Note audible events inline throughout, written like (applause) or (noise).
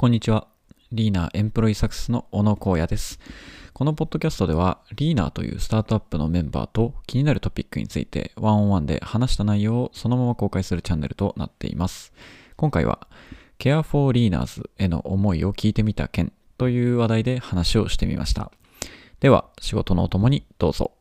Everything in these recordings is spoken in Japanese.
こんにちは。リーナーエンプロイサクセスの小野光也です。このポッドキャストでは、リーナーというスタートアップのメンバーと気になるトピックについてワンオンワンで話した内容をそのまま公開するチャンネルとなっています。今回は、Care for Leaners への思いを聞いてみた件という話題で話をしてみました。では、仕事のお供にどうぞ。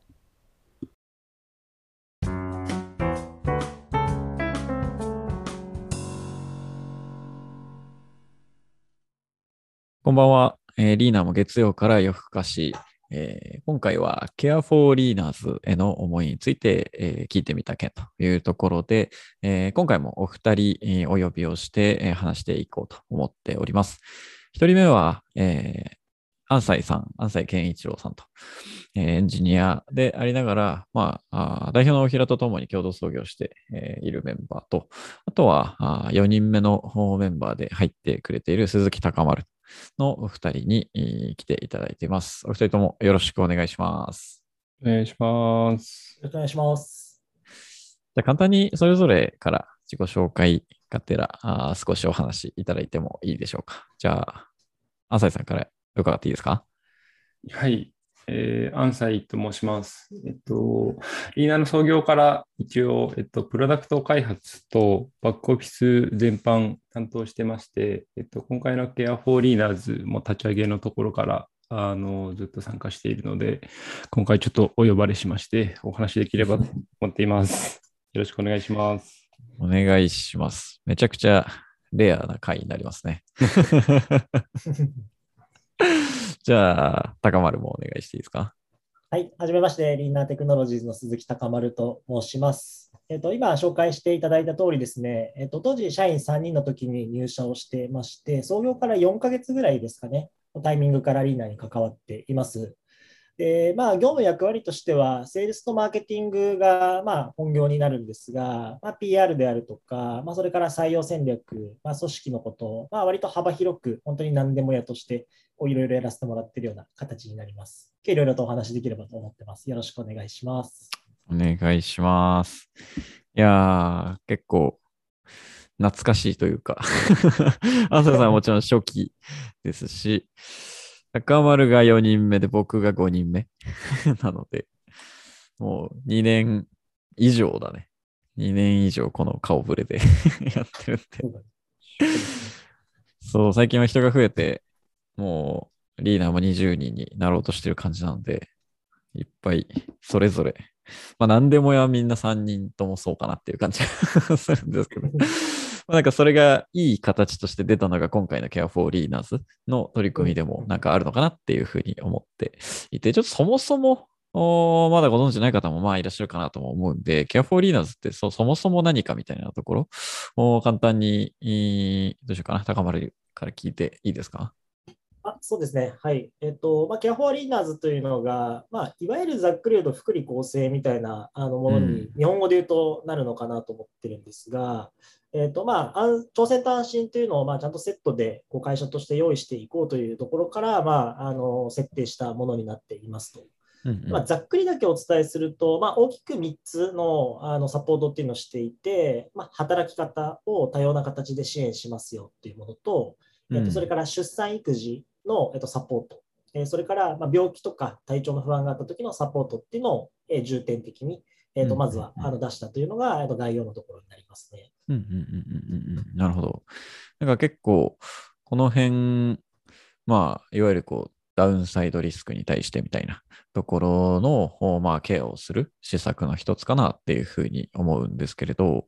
こんばんは。えーリーナーも月曜から夜更かし、えー今回は Care for Leaners への思いについて、えー聞いてみた件というところで、えー今回もお二人、えーお呼びをして、えー話していこうと思っております。一人目は、えー安西さん、安西健一郎さんと、えーエンジニアでありながら、まあ、あー代表の大平とともに共同創業して、えーいるメンバーと、あとはあ4人目のおメンバーで入ってくれている鈴木高丸のお二人にえー来ていただいています。お二人ともよろしくお願いします。お願いします。よろしくお願いします。じゃあ簡単にそれぞれから自己紹介がてらあー少しお話しいただいてもいいでしょうか。じゃあ、浅井さんから伺っていいですか？はい、えー、安西と申します。えっと、リーナーの創業から一応、えっと、プロダクト開発とバックオフィス全般担当してまして、えっと、今回の Care for Leaners も立ち上げのところからあのずっと参加しているので、今回ちょっとお呼ばれしまして、お話しできればと思っています。よろしくお願いします。お願いします。めちゃくちゃレアな回になりますね。(laughs) (laughs) じゃあ、高丸もお願いしていいですか？はい、はじめまして、リーナーテクノロジーズの鈴木高丸と申します。えっと、今紹介していただいた通りですね、えっと、当時社員3人の時に入社をしてまして、創業から4ヶ月ぐらいですかね、タイミングからリーナーに関わっています。で、まあ、業務役割としては、セールスとマーケティングが、まあ、本業になるんですが、まあ、PR であるとか、まあ、それから採用戦略、まあ、組織のこと、まあ、割と幅広く、本当に何でもやとして、こういろいろやらせてもらっているような形になります。いろいろとお話しできればと思ってます。よろしくお願いします。お願いします。いやー、結構懐かしいというか、(laughs) 浅田さんはもちろん初期ですし、高丸が4人目で僕が5人目 (laughs) なので、もう2年以上だね。2年以上この顔ぶれで (laughs) やってるんで。そう、最近は人が増えて、もうリーダーも20人になろうとしてる感じなので、いっぱいそれぞれ。まあ何でもやみんな3人ともそうかなっていう感じが (laughs) するんですけど。(laughs) まあなんかそれがいい形として出たのが今回の Care for Leaners の取り組みでもなんかあるのかなっていうふうに思っていて、ちょっとそもそもまだご存知ない方もまあいらっしゃるかなとも思うんで、Care for Leaners ってそそもそも何かみたいなところを簡単に、どうしようかな、高丸から聞いていいですか？あそうですね。はい。えっと、まあ、ケアフォーリーナーズというのが、まあ、いわゆるざっくり言うと福利厚生みたいなあのものうに、日本語で言うとなるのかなと思ってるんですが、えっと、まあ、安挑戦と安心というのを、まあ、ちゃんとセットでこう会社として用意していこうというところから、まあ、あの設定したものになっていますと。うんうんまあ、ざっくりだけお伝えすると、まあ、大きく3つのあのサポートっていうのをしていて、まあ、働き方を多様な形で支援しますよっていうものと、えっと、それから出産育児の、えっと、サポート、えーそれから、まあ、病気とか体調の不安があった時のサポートっていうのを、えー重点的に、えっと、まずはあの出したというのが、えっと、概要のところになりますね。うんうんうんうんうんうんなるほど。なんか結構、この辺、まあ、いわゆるこう、ダウンサイドリスクに対してみたいなところの、おまあ、ケアをする施策の一つかなっていうふうに思うんですけれど、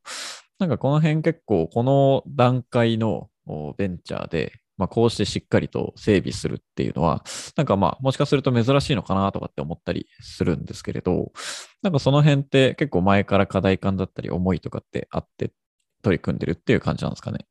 なんかこの辺結構、この段階のおベンチャーで、まあ、こうしてしっかりと整備するっていうのは、なんかまあ、もしかすると珍しいのかなとかって思ったりするんですけれど、なんかその辺って結構前から課題感だったり思いとかってあって取り組んでるっていう感じなんですかね？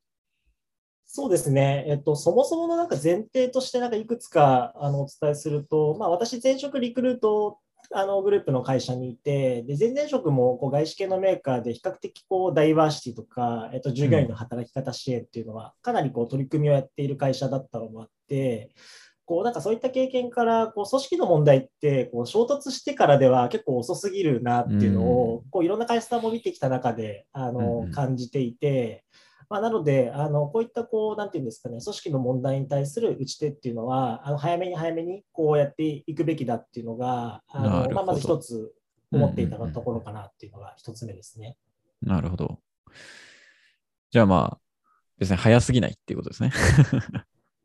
そうですね、えっと、そもそものなんか前提としてなんかいくつかあのお伝えすると、まあ、私、前職リクルートあのグループの会社にいて、で前々職もこう外資系のメーカーで比較的こうダイバーシティとか、えっと、従業員の働き方支援っていうのは、かなりこう取り組みをやっている会社だったのもあって、こうなんかそういった経験からこう組織の問題ってこう衝突してからでは結構遅すぎるなっていうのを、こういろんな会社さんも見てきた中であうんのうん。感じていて、まあ、なので、あのこういったこう、なんていうんですかね、組織の問題に対する打ち手っていうのは、あの早めに早めにこうやっていくべきだっていうのが、あのまあ、まず一つ思っていたところかなっていうのが一つ目ですね。なるほど。じゃあまあ、別に早すぎないっていうことですね。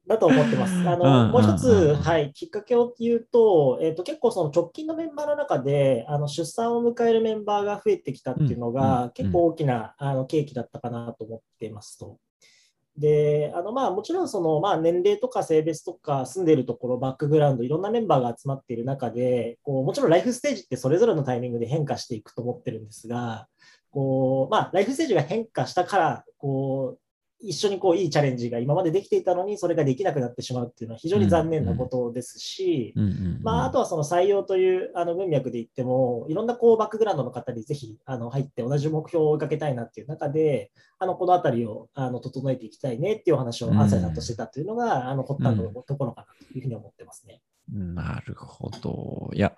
だと思ってます。(laughs) あのもう一つ、はい、きっかけを言うと、えー、と結構その直近のメンバーの中であの出産を迎えるメンバーが増えてきたっていうのが結構大きなあの契機だったかなと思っていますと。であのまあ、もちろんその、まあ、年齢とか性別とか住んでいるところ、バックグラウンド、いろんなメンバーが集まっている中で、こうもちろんライフステージってそれぞれのタイミングで変化していくと思ってるんですが、こうまあ、ライフステージが変化したから、こう一緒にこういいチャレンジが今までできていたのに、それができなくなってしまうっていうのは非常に残念なことですし、まあ、あとはその採用というあの文脈で言っても、いろんなこうバックグラウンドの方にぜひあの入って同じ目標を追いかけたいなっていう中で、あのこのあたりをあの整えていきたいねっていうお話をうん安西さんとしてたというのが、あの発端のところかなというふうに思ってますね。なるほど。いや、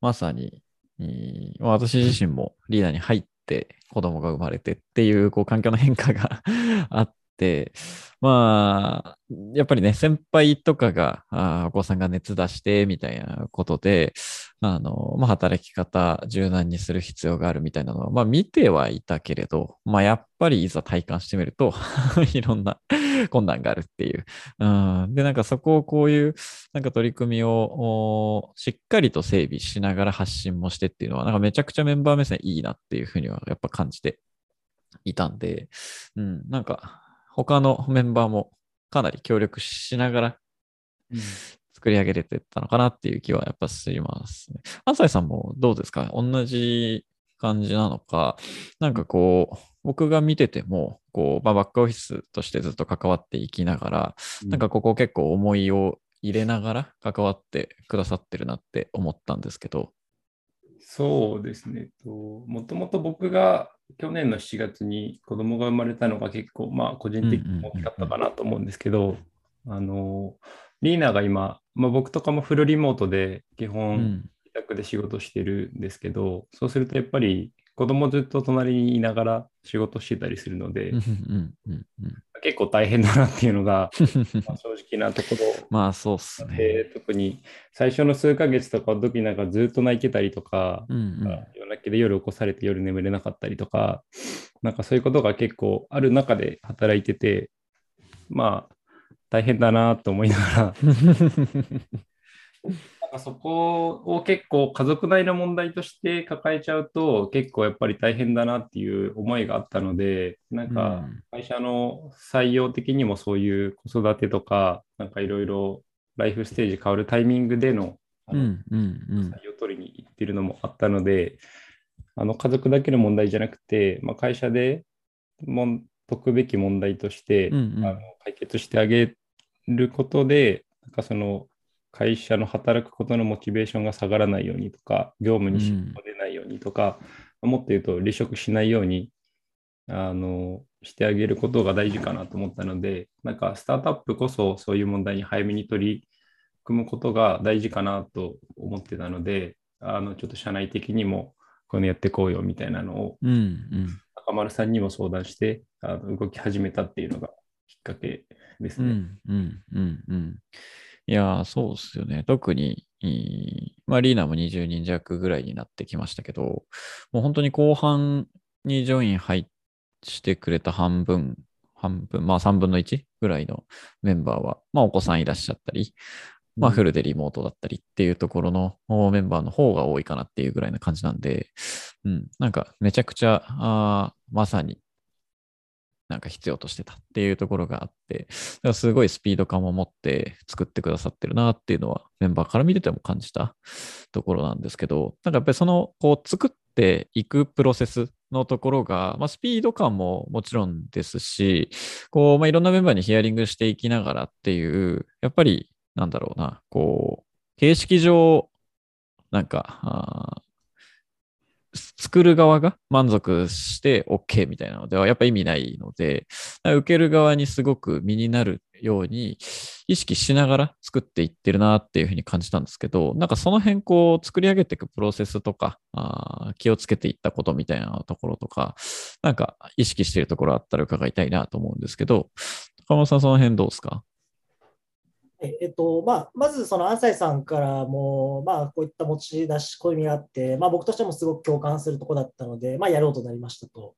まさに、えーまあ私自身もリーダーに入って子供が生まれてっていうこう環境の変化が (laughs) あって、まあ、やっぱりね、先輩とかが、あお子さんが熱出してみたいなことで、あの、まあ、働き方柔軟にする必要があるみたいなのは、まあ、見てはいたけれど、まあ、やっぱりいざ体感してみると、(laughs) いろんな困難があるっていう。うん、で、なんかそこをこういう、なんか取り組みをしっかりと整備しながら発信もしてっていうのは、なんかめちゃくちゃメンバー目線いいなっていうふうにはやっぱ感じていたんで、うん、なんか他のメンバーもかなり協力しながら作り上げれてたのかなっていう気はやっぱしますね。安西さんもどうですか？同じ感じなのか、なんかこう、僕が見てても、こう、まあ、バックオフィスとしてずっと関わっていきながら、なんかここ結構思いを入れながら関わってくださってるなって思ったんですけど。そうですね。ともともと僕が去年の7月に子供が生まれたのが結構、まあ、個人的に大きかったかなと思うんですけど、あの、リーナが今、まあ、僕とかもフルリモートで基う本ん。自宅で仕事してるんですけど、そうするとやっぱり子供ずっと隣にいながら仕事してたりするので結構大変だなっていうのが、(laughs) まあ正直なところ。まあそうっすね。で、特に最初の数ヶ月とかの時なんかずっと泣いてたりとか、うんうん。夜泣きで夜起こされて夜眠れなかったりとか、なんかそういうことが結構ある中で働いてて、まあ大変だなと思いながら、(laughs) かそこを結構家族内の問題として抱えちゃうと結構やっぱり大変だなっていう思いがあったので、なんかうん。会社の採用的にもそういう子育てとか、なんかいろいろライフステージ変わるタイミングでのあのうんうん。うん採用取りに行ってるのもあったので、あの家族だけの問題じゃなくて、まあ、会社でもん解くべき問題として、うんうん。あの解決してあげることで、なんかその会社の働くことのモチベーションが下がらないようにとか、業務に支障が出ないようにとか、もっと言うと離職しないようにあのしてあげることが大事かなと思ったので、なんかスタートアップこそそういう問題に早めに取り組むことが大事かなと思ってたので、あのちょっと社内的にもこのやっていこうよみたいなのをうんうん赤丸さんにも相談してあの動き始めたっていうのがきっかけですね。うんうんうんうんいやー、そうっすよね。特に、まあ、リーナも20人弱ぐらいになってきましたけど、もう本当に後半にジョイン入してくれた半分、半分、まあ3分の1ぐらいのメンバーは、まあお子さんいらっしゃったり、まあフルでリモートだったりっていうところのおメンバーの方が多いかなっていうぐらいな感じなんで、うん、なんかめちゃくちゃ、あーまさになんか必要としてたっていうところがあって、だからすごいスピード感を持って作ってくださってるなっていうのはメンバーから見てても感じたところなんですけど、なんかやっぱりそのこう作っていくプロセスのところが、まあ、スピード感ももちろんですし、こう、まあ、いろんなメンバーにヒアリングしていきながらっていう、やっぱりなんだろうな、こう、形式上、なんか、作る側が満足して OK みたいなのではやっぱ意味ないので、受ける側にすごく身になるように意識しながら作っていってるなっていうふうに感じたんですけど、なんかその辺こう作り上げていくプロセスとか、あ気をつけていったことみたいなところとか、なんか意識しているところあったら伺いたいなと思うんですけど、高本さんその辺どうですか？えっとまあ、まず、その安西さんからも、まあ、こういった持ち出し込みがあって、まあ、僕としてもすごく共感するところだったので、まあ、やろうとなりましたと。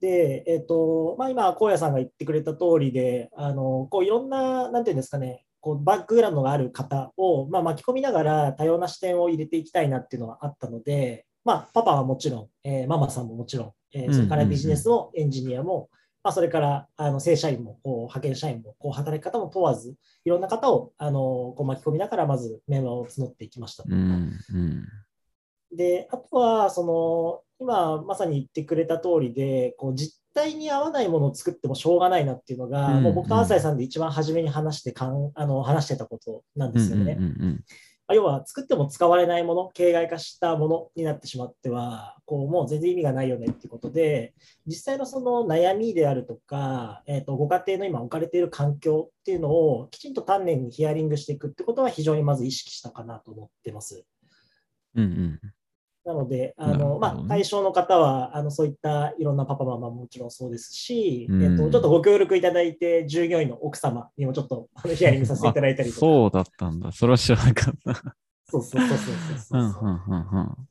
で、えっとまあ、今、荒野さんが言ってくれた通りで、あのこういろんな、なんていうんですかね、こうバックグラウンドがある方を、まあ、巻き込みながら多様な視点を入れていきたいなっていうのがあったので、まあ、パパはもちろん、えー、ママさんももちろん、えー、それからビジネスのエンジニアも、まあ、それからあの正社員もこう派遣社員もこう働き方も問わず、いろんな方をあのこう巻き込みながら、まずメンバーを募っていきました。うんうんで、あとは、その、今まさに言ってくれた通りで、こう実態に合わないものを作ってもしょうがないなっていうのが、うんもう僕と浅井さんで一番初めに話してかんあの話してたことなんですよね。うんうんまあ要は作っても使われないもの、形骸化したものになってしまっては、こうもう全然意味がないよねっていうことで、実際のその悩みであるとか、えー、とご家庭の今置かれている環境っていうのをきちんと丹念にヒアリングしていくってことは非常にまず意識したかなと思ってます。うんうんなので、あのね。あ、対象の方はあのそういったいろんなパパママももちろんそうですし、うん。えっと、ちょっとご協力いただいて、従業員の奥様にもちょっとあの (laughs) ヒアリングさせていただいたりとか、そうだったんだ。それは知らなかった。そうそうそうそう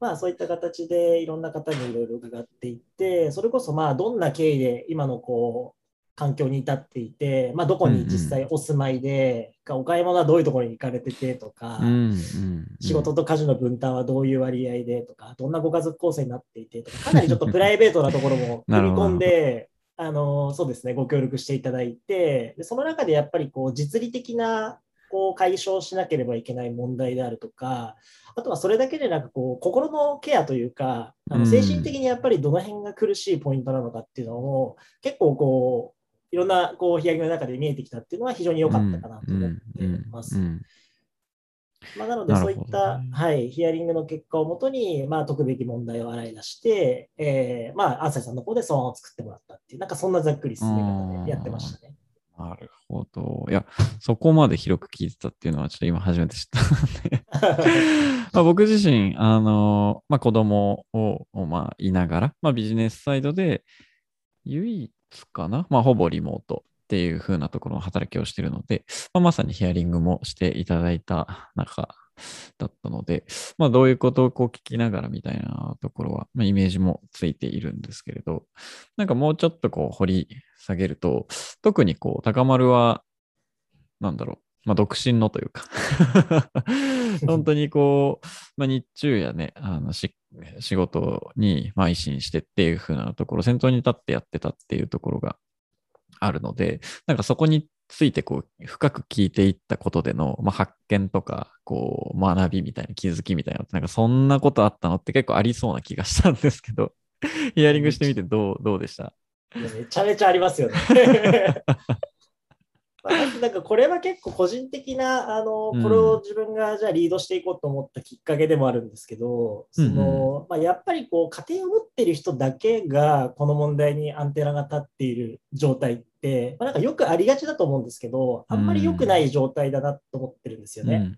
まあ、そういった形でいろんな方にいろいろ伺っていって、それこそまあどんな経緯で今のこう環境に至っていて、まあ、どこに実際お住まいで、お買い物はどういうところに行かれててとか、うんうんうん。仕事と家事の分担はどういう割合でとか、どんなご家族構成になっていてとか、かなりちょっと (laughs) プライベートなところも踏み込んで、あのそうですね、ご協力していただいて、でその中でやっぱりこう実利的なこう解消しなければいけない問題であるとか、あとはそれだけでなくこう心のケアというか、あうん。の精神的にやっぱりどの辺が苦しいポイントなのかっていうのを、結構こう、いろんなこうヒアリングの中で見えてきたっていうのは非常に良かったかなと思っています。まあ、なので、なそういった、はい、ヒアリングの結果をもとに、まあ、解くべき問題を洗い出して、えーまあ、安西さんの方で素案を作ってもらったっていう、なんかそんなざっくり進め方でやってましたね。なるほど。いや、そこまで広く聞いてたっていうのはちょっと今初めて知ったのでまあ僕自身、あの、まあ子供を、をまあいながら、まあビジネスサイドで唯一かな、まあほぼリモートっていう風なところの働きをしているので、まあ、まさにヒアリングもしていただいた中だったので、まあどういうことをこう聞きながらみたいなところは、まあイメージもついているんですけれど、なんかもうちょっとこう掘り下げると、特にこう高丸は、なんだろう、まあ独身のというか (laughs) 本当にこう、まあ日中やね、あのし仕事に、邁進してっていう風なところ、先頭に立ってやってたっていうところがあるので、なんかそこについてこう深く聞いていったことでの、まあ、発見とか、こう学びみたいな気づきみたいな、なんかそんなことあったのって結構ありそうな気がしたんですけど、(laughs) ヒアリングしてみてどうどうでした？めちゃめちゃありますよね。(laughs) まあなんかこれは結構個人的なあのうん。これを自分がじゃあリードしていこうと思ったきっかけでもあるんですけど、そのまあ、やっぱりこう家庭を持っている人だけがこの問題にアンテナが立っている状態って、まあ、なんかよくありがちだと思うんですけどあんまり良くない状態だなと思ってるんですよね。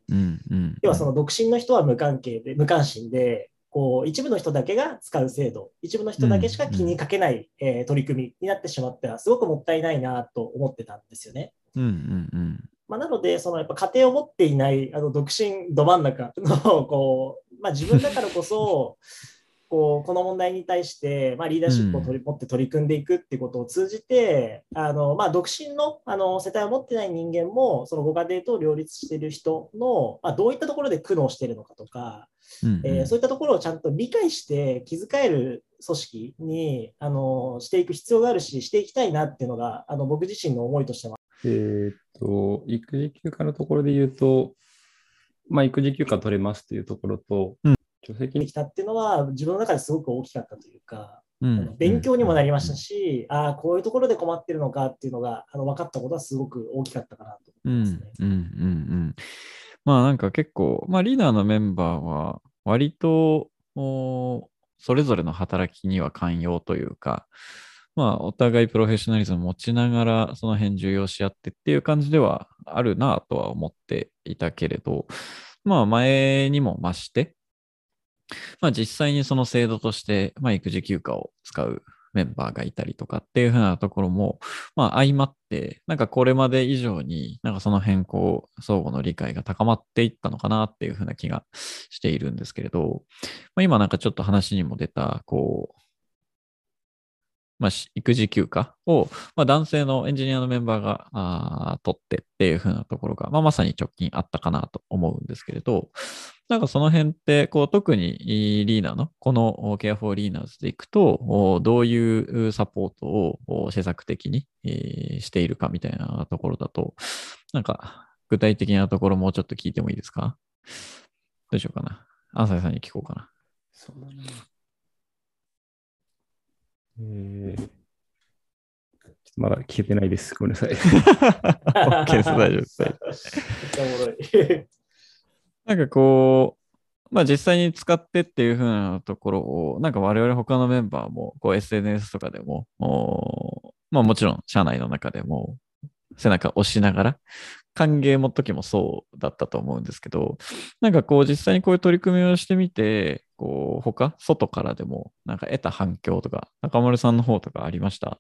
要はその独身の人は無関係で無関心でこう一部の人だけが使う制度一部の人だけしか気にかけない、えー取り組みになってしまってはすごくもったいないなと思ってたんですよね。うんうんうんまあ、なのでそのやっぱ家庭を持っていないあの独身ど真ん中のこう、まあ、自分だからこそこうこの問題に対して、まあ、リーダーシップを取り持って取り組んでいくっていうことを通じて、あのまあ、独身のあの世帯を持ってない人間もそのご家庭と両立している人の、まあ、どういったところで苦悩しているのかとか、うんうん。えーそういったところをちゃんと理解して気遣える組織にあのしていく必要があるししていきたいなっていうのがあの僕自身の思いとしては。えーっと、育児休暇のところで言うと、まあ、育児休暇取れますというところと、うん助成金できたっていうのは自分の中ですごく大きかったというか、うん勉強にもなりましたし、ああ、こういうところで困ってるのかっていうのがあの分かったことはすごく大きかったかなとうん思いますね。うんうんうん。まあなんか結構、まあリーダーのメンバーは割とおそれぞれの働きには寛容というか、まあお互いプロフェッショナリズムを持ちながらその辺重要し合ってっていう感じではあるなとは思っていたけれど、まあ前にも増して、まあ実際にその制度として、まあ育児休暇を使うメンバーがいたりとかっていうふうなところも、まあ相まって、なんかこれまで以上になんかその変更、相互の理解が高まっていったのかなっていうふうな気がしているんですけれど、まあ、今なんかちょっと話にも出た、こう、まあ、育児休暇を、まあ、男性のエンジニアのメンバーがあ取ってっていう風なところが、まあ、まさに直近あったかなと思うんですけれど、なんかその辺って、こう、特にリーナーの、この Care for Leaners でいくと、どういうサポートを施策的にしているかみたいなところだと、なんか具体的なところもうちょっと聞いてもいいですか？どうしようかな。アンサイさんに聞こうかな。そうだね。えー、まだ聞けてないです。ごめんなさい。(laughs) (laughs) OK です。大丈夫です。めっちゃおもろい。なんかこう、まあ実際に使ってっていう風なところを、なんか我々他のメンバーも、こう SNS とかでも、まあもちろん社内の中でも、背中押しながら、歓迎の時もそうだったと思うんですけど、なんかこう実際にこういう取り組みをしてみて、こう他、外からでもなんか得た反響とか、中丸さんの方とかありました？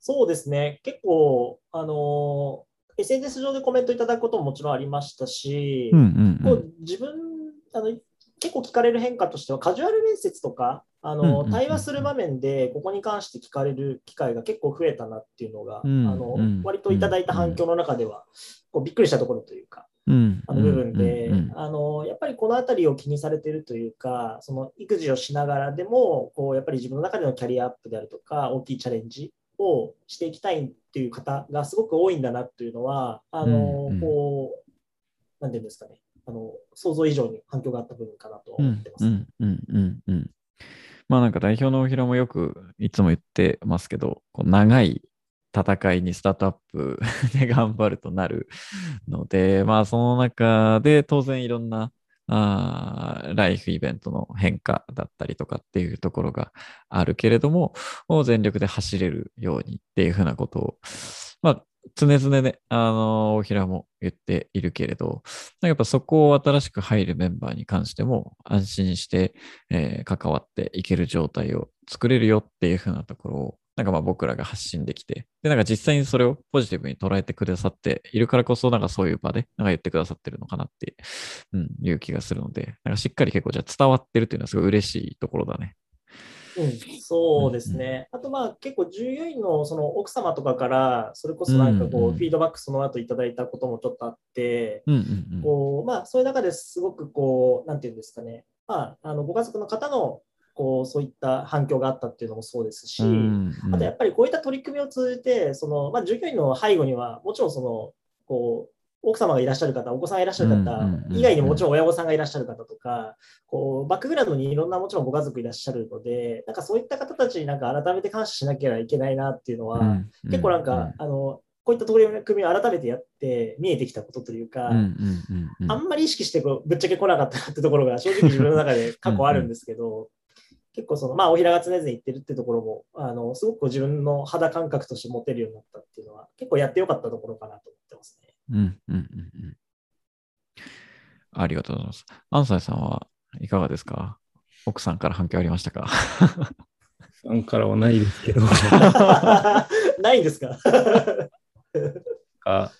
そうですね。結構、あの SNS 上でコメントいただくことももちろんありましたし、うんうんうん、こう自分あの、結構聞かれる変化としては、カジュアル面接とか、あの対話する場面でここに関して聞かれる機会が結構増えたなっていうのが、うん、あの割といただいた反響の中ではこうびっくりしたところというか、うん、あの部分で、あのやっぱりこの辺りを気にされているというかその育児をしながらでもこうやっぱり自分の中でのキャリアアップであるとか大きいチャレンジをしていきたいっていう方がすごく多いんだなというのはあの、こうなんていうんですかね。あの想像以上に反響があった部分かなと思ってます。うんうんうんうんまあなんか代表の大平もよくいつも言ってますけど、こう長い戦いにスタートアップ (laughs) で頑張るとなるので、まあその中で当然いろんなあライフイベントの変化だったりとかっていうところがあるけれども、もう全力で走れるようにっていうふうなことを、まあ常々ね、あの、大平も言っているけれど、やっぱそこを新しく入るメンバーに関しても安心して、えー、関わっていける状態を作れるよっていうふうなところを、なんかまあ僕らが発信できて、で、なんか実際にそれをポジティブに捉えてくださっているからこそ、なんかそういう場で、なんか言ってくださってるのかなって、うん、いう気がするので、なんかしっかり結構じゃあ伝わってるっていうのはすごい嬉しいところだね。うん、そうですね。あとまあ結構従業員のその奥様とかからそれこそなんかこうフィードバックその後いただいたこともちょっとあって、こうまあそういう中ですごくこうなんていうんですかね、まああのご家族の方のこうそういった反響があったっていうのもそうですし、あとやっぱりこういった取り組みを通じてそのまあ従業員の背後にはもちろんそのこう奥様がいらっしゃる方、お子さんがいらっしゃる方以外にももちろん親御さんがいらっしゃる方とか、こうバックグラウンドにいろんなもちろんご家族いらっしゃるので、なんかそういった方たちになんか改めて感謝しなきゃいけないなっていうのは、結構なんか、あの、こういった取り組みを改めてやって見えてきたことというか、あんまり意識してこうぶっちゃけ来なかったなってところが正直自分の中で過去あるんですけど、結構その、まあ、お平が常々言ってるってところも、あの、すごく自分の肌感覚として持てるようになったっていうのは、結構やってよかったところかなと思ってますね。うんうんうんうん。ありがとうございます。アンサイさんはいかがですか？奥さんから反響ありましたか？さんからはないですけど。(laughs) ないですか？あ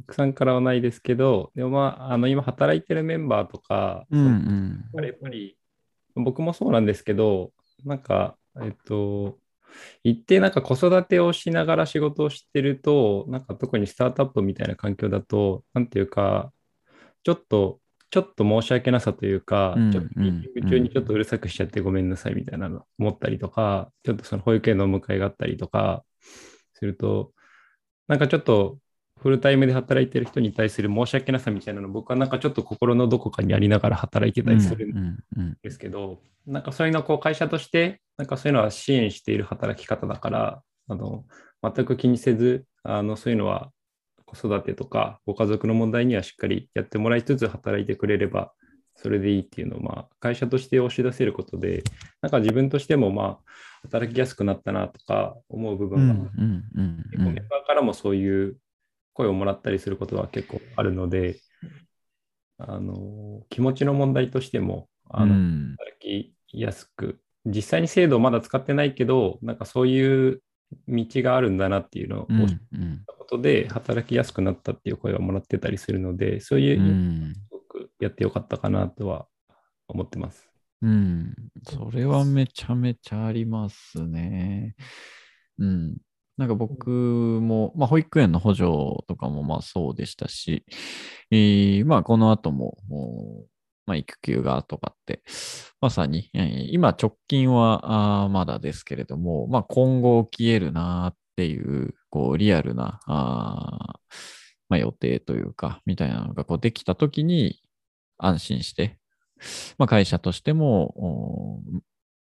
奥さんからはないですけど、でもまあ、あの今働いてるメンバーとか、うんうん、やっぱり僕もそうなんですけど、なんか、えっと、一定なんか子育てをしながら仕事をしてると、なんか特にスタートアップみたいな環境だと、なんていうか、ちょっと、ちょっと申し訳なさというか、うん、ちょっとミーティング中にちょっとうるさくしちゃってごめんなさいみたいなの思ったりとか、ちょっとその保育園のお迎えがあったりとかすると、なんかちょっとフルタイムで働いてる人に対する申し訳なさみたいなの僕はなんかちょっと心のどこかにありながら働いてたりするんですけど、なんかそういうのをこう会社としてなんかそういうのは支援している働き方だからあの全く気にせずあのそういうのは子育てとかご家族の問題にはしっかりやってもらいつつ働いてくれればそれでいいっていうのを、まあ、会社として押し出せることで、なんか自分としても、まあ、働きやすくなったなとか思う部分が、結構メンバーからもそういう声をもらったりすることは結構あるので、あの気持ちの問題としても、あのうん働きやすく、実際に制度をまだ使ってないけど、なんかそういう道があるんだなっていうのをうん知ったことで、働きやすくなったっていう声をもらってたりするので、そういううんですごくやってよかったかなとは思ってます。うん。それはめちゃめちゃありますね。うん。なんか僕も、まあ、保育園の補助とかもまあそうでしたし、えーまあこの後も、もまあ育休がとかって、まさに、えー今直近はあまだですけれども、まあ今後起きえるなっていう、こうリアルな、あまあ予定というか、みたいなのがこうできたときに安心して、まあ、会社としても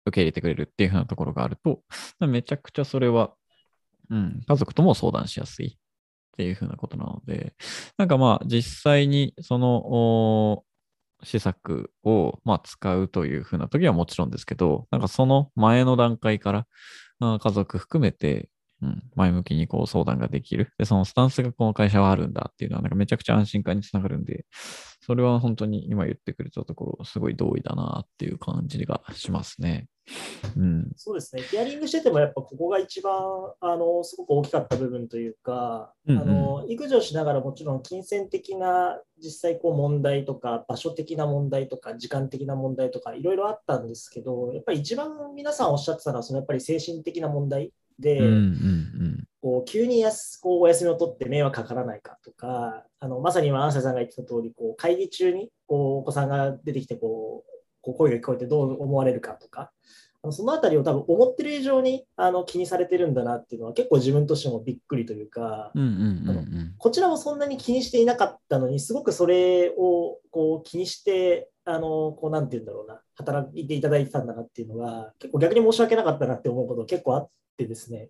受け入れてくれるっていうふうなところがあると、めちゃくちゃそれは、うん、家族とも相談しやすいっていうふうなことなので、なんかまあ実際にその施策をまあ使うというふうな時はもちろんですけど、なんかその前の段階からあ家族含めて、うん、前向きにこう相談ができる。で、そのスタンスがこの会社はあるんだっていうのは、なんかめちゃくちゃ安心感につながるんで、それは本当に今言ってくれたところ、すごい同意だなっていう感じがしますね。うん。そうですね。ヒアリングしてても、やっぱここが一番、あの、すごく大きかった部分というか、うんうんあの、育児をしながらもちろん金銭的な実際こう問題とか、場所的な問題とか、時間的な問題とか、いろいろあったんですけど、やっぱり一番皆さんおっしゃってたのは、そのやっぱり精神的な問題で、うんうんこう急にやすこうお休みを取って迷惑かからないかとか、あのまさに今、アンサーさんが言ってた通り、こう会議中にこうお子さんが出てきてこう、こう声が聞こえてどう思われるかとか、あのそのあたりを多分思ってる以上にあの気にされてるんだなっていうのは結構自分としてもびっくりというか、うん。うんうんうんうん。こちらもそんなに気にしていなかったのに、すごくそれをこう気にして、あのこうなんて言うんだろうな、働いていただいてたんだなっていうのが、結構逆に申し訳なかったなって思うこと結構あってですね。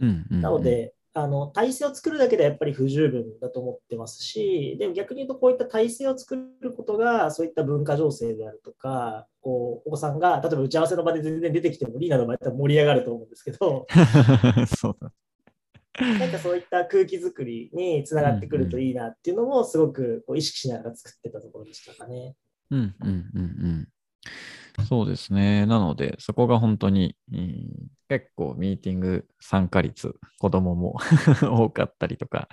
うんうんうんなの、で、あの体制を作るだけではやっぱり不十分だと思ってますし、でも逆に言うと、こういった体制を作ることが、そういった文化情勢であるとか、こうお子さんが、例えば打ち合わせの場で全然出てきても、リーナの場合だったら盛り上がると思うんですけど、(laughs) そうだ。なんかそういった空気作りにつながってくるといいなっていうのも、すごくこう意識しながら作ってたところでしたかね。うんうんうんうん。そうですね。なので、そこが本当に、うん結構ミーティング参加率、子供も (laughs) 多かったりとか、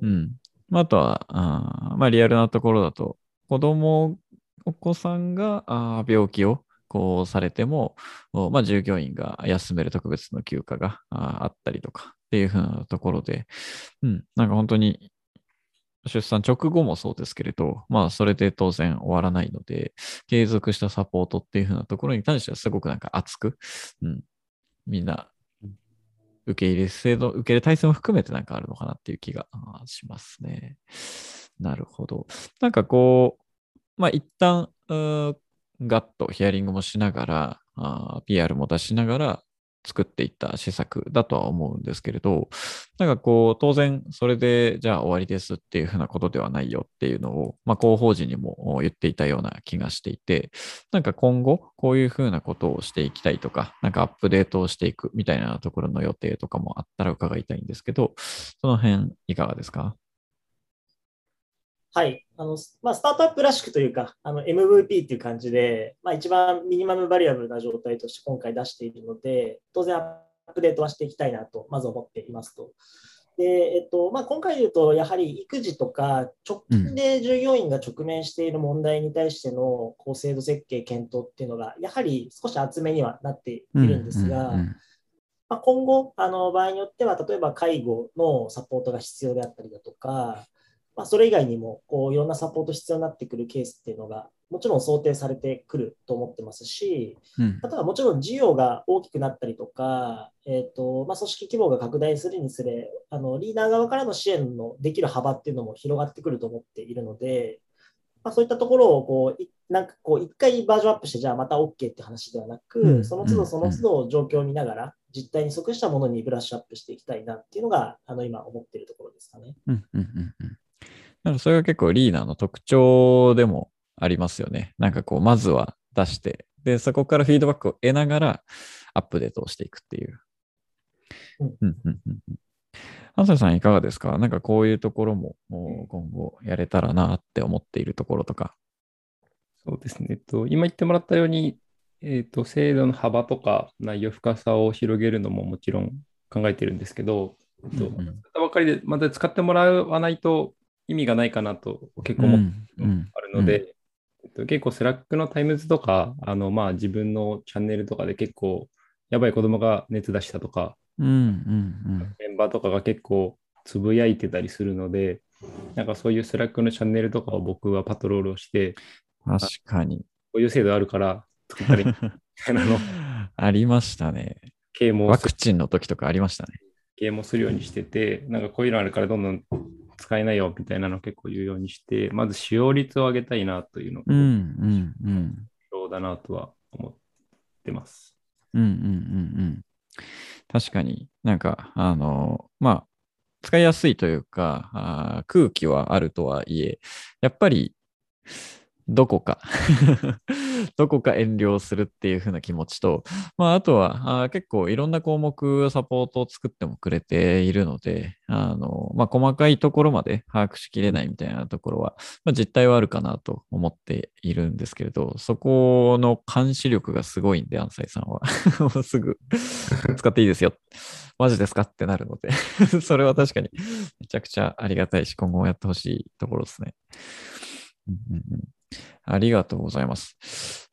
うん。まああとは、あーまあ、リアルなところだと、子供、お子さんがあー病気をこうされても、おまあ、従業員が休める特別の休暇があったりとかっていうふうなところで、うん、なんか本当に出産直後もそうですけれど、まあそれで当然終わらないので、継続したサポートっていうふうなところに対してはすごくなんか熱く、うん、みんな受け入れ制度、受け入れ体制も含めてなんかあるのかなっていう気がしますね。なるほど。なんかこう、まあ一旦、ガッとヒアリングもしながら、PR も出しながら作っていった施策だとは思うんですけれど、なんかこう、当然それでじゃあ終わりですっていうふうなことではないよっていうのを、まあ広報時にも言っていたような気がしていて、なんか今後こういうふうなことをしていきたいとか、なんかアップデートをしていくみたいなところの予定とかもあったら伺いたいんですけど、その辺いかがですか？はい。あの、まあ、スタートアップらしくというか、あの、MVP っていう感じで、まあ、一番ミニマムバリアブルな状態として今回出しているので、当然アップデートはしていきたいなと、まず思っていますと。で、えっと、まあ、今回で言うと、やはり育児とか、直近で従業員が直面している問題に対しての、こう、制度設計検討っていうのが、やはり少し厚めにはなっているんですが、うんうんまあ、今後、あの場合によっては、例えば介護のサポートが必要であったりだとか、まあ、それ以外にもこういろんなサポート必要になってくるケースっていうのが、もちろん想定されてくると思ってますし、うん。あとはもちろん事業が大きくなったりとか、えーとまあ、組織規模が拡大するにつれあの、リーダー側からの支援のできる幅っていうのも広がってくると思っているので、まあ、そういったところをこういなんかこう一回バージョンアップして、じゃあまた OK って話ではなく、うん。その都度その都度状況を見ながら、実態に即したものにブラッシュアップしていきたいなっていうのが、あの今思っているところですかね。うんうんうんうんなんかそれが結構リーダーの特徴でもありますよね。なんかこう、まずは出して、で、そこからフィードバックを得ながらアップデートをしていくっていう。うんうんうんうんうん安西さんいかがですか？なんかこういうところももう今後やれたらなって思っているところとか。そうですね。えっと、今言ってもらったように、えっと、制度の幅とか内容深さを広げるのももちろん考えてるんですけど、えっと、使ったばかりでまだ使ってもらわないと意味がないかなと結構思ってうんうんあるので、えっと、結構 Slack の times とか、あの、まあ自分のチャンネルとかで結構、やばい子供が熱出したとか、うんうんメンバーとかが結構つぶやいてたりするので、なんかそういう Slack のチャンネルとかを僕はパトロールをして、うん。確かに。こういう制度あるから作ったりみたいなのを (laughs) ありましたね。啓蒙ワクチンの時とかありましたね。啓蒙するようにしてて、なんかこういうのあるからどんどん使えないよみたいなのを結構言うようにして、まず使用率を上げたいなというのがうんうんうん。必要だなとは思ってます。うんうんうんうん。確かになんか、あの、まあ、使いやすいというか、あー空気はあるとはいえ、やっぱり、どこか (laughs) どこか遠慮するっていう風な気持ちと、まあ、あとはあー結構いろんな項目サポートを作ってもくれているので、あの、まあ、細かいところまで把握しきれないみたいなところは、まあ、実態はあるかなと思っているんですけれど、そこの監視力がすごいんで、安西さんは。(laughs) もうすぐ (laughs) 使っていいですよ。マジですかってなるので、それは確かにめちゃくちゃありがたいし、今後もやってほしいところですね。うんありがとうございます。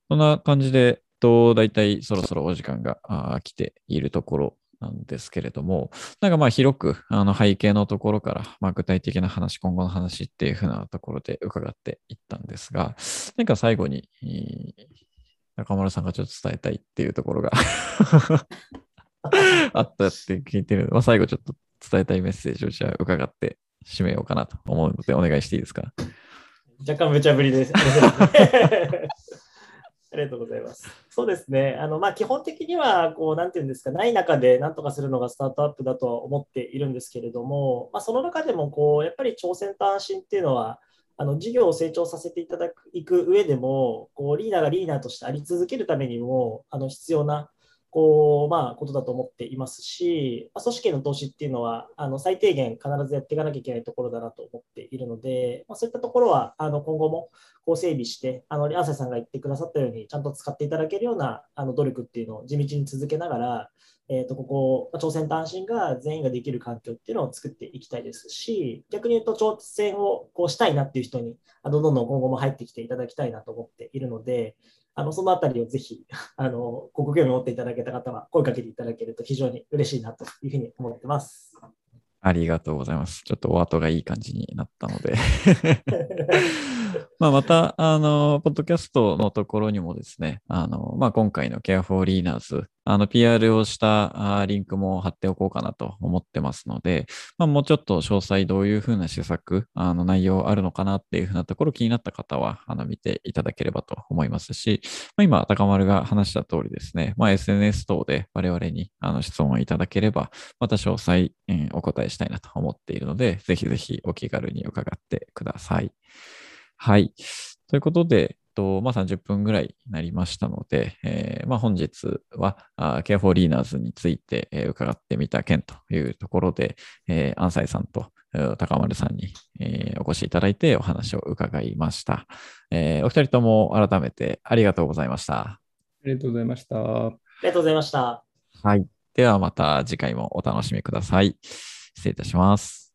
そんな感じで、と大体そろそろお時間が来ているところなんですけれども、なんかまあ広くあの背景のところから、まあ、具体的な話、今後の話っていうふうなところで伺っていったんですが、なんか最後に、中村さんがちょっと伝えたいっていうところが (laughs) あったって聞いてるので、まあ、最後ちょっと伝えたいメッセージをじゃあ伺って締めようかなと思うので、お願いしていいですか？若干無茶ぶりです。(laughs) ありがとうございます。そうですね。あのまあ、基本的にはこう、なんていうんですか、ない中でなんとかするのがスタートアップだとは思っているんですけれども、まあ、その中でもこうやっぱり挑戦と安心っていうのは、あの事業を成長させていただくいく上でも、こうリーダーがリーダーとしてあり続けるためにも、あの必要なこう、まあ、ことだと思っていますし、ま組織への投資っていうのは、あの最低限必ずやっていかなきゃいけないところだなと思っているので、まあ、そういったところはあの今後もこう整備して、あの安西さんが言ってくださったように、ちゃんと使っていただけるようなあの努力っていうのを地道に続けながら、えー、とここ、まあ挑戦と安心が全員ができる環境っていうのを作っていきたいですし、逆に言うと挑戦をこうしたいなっていう人に、あのどんどん今後も入ってきていただきたいなと思っているので、あのそのあたりをぜひ、(laughs) あのご興味を持っていただけた方は声かけていただけると非常に嬉しいなというふうに思ってます。ありがとうございます。ちょっとお後がいい感じになったので (laughs) (laughs) まあまた、あの、ポッドキャストのところにもですね、あの、まあ今回の Care for Leaners、あの、PR をしたリンクも貼っておこうかなと思ってますので、まあもうちょっと詳細どういうふうな施策、あの、内容あるのかなっていうふうなところ気になった方は、あの、見ていただければと思いますし、まあ、今、高丸が話した通りですね、まあ SNS 等で我々にあの質問をいただければ、また詳細、えーお答えしたいなと思っているので、ぜひぜひお気軽に伺ってください。はい。ということで、とまあ、30分ぐらいになりましたので、えーまあ、本日は、あー Care for Leaners について、えー伺ってみた件というところで、えー、安西さんとえー高丸さんに、えーお越しいただいてお話を伺いました。えーお二人とも改めてありがとうございました。ありがとうございました。ありがとうございました。はい。ではまた次回もお楽しみください。失礼いたします。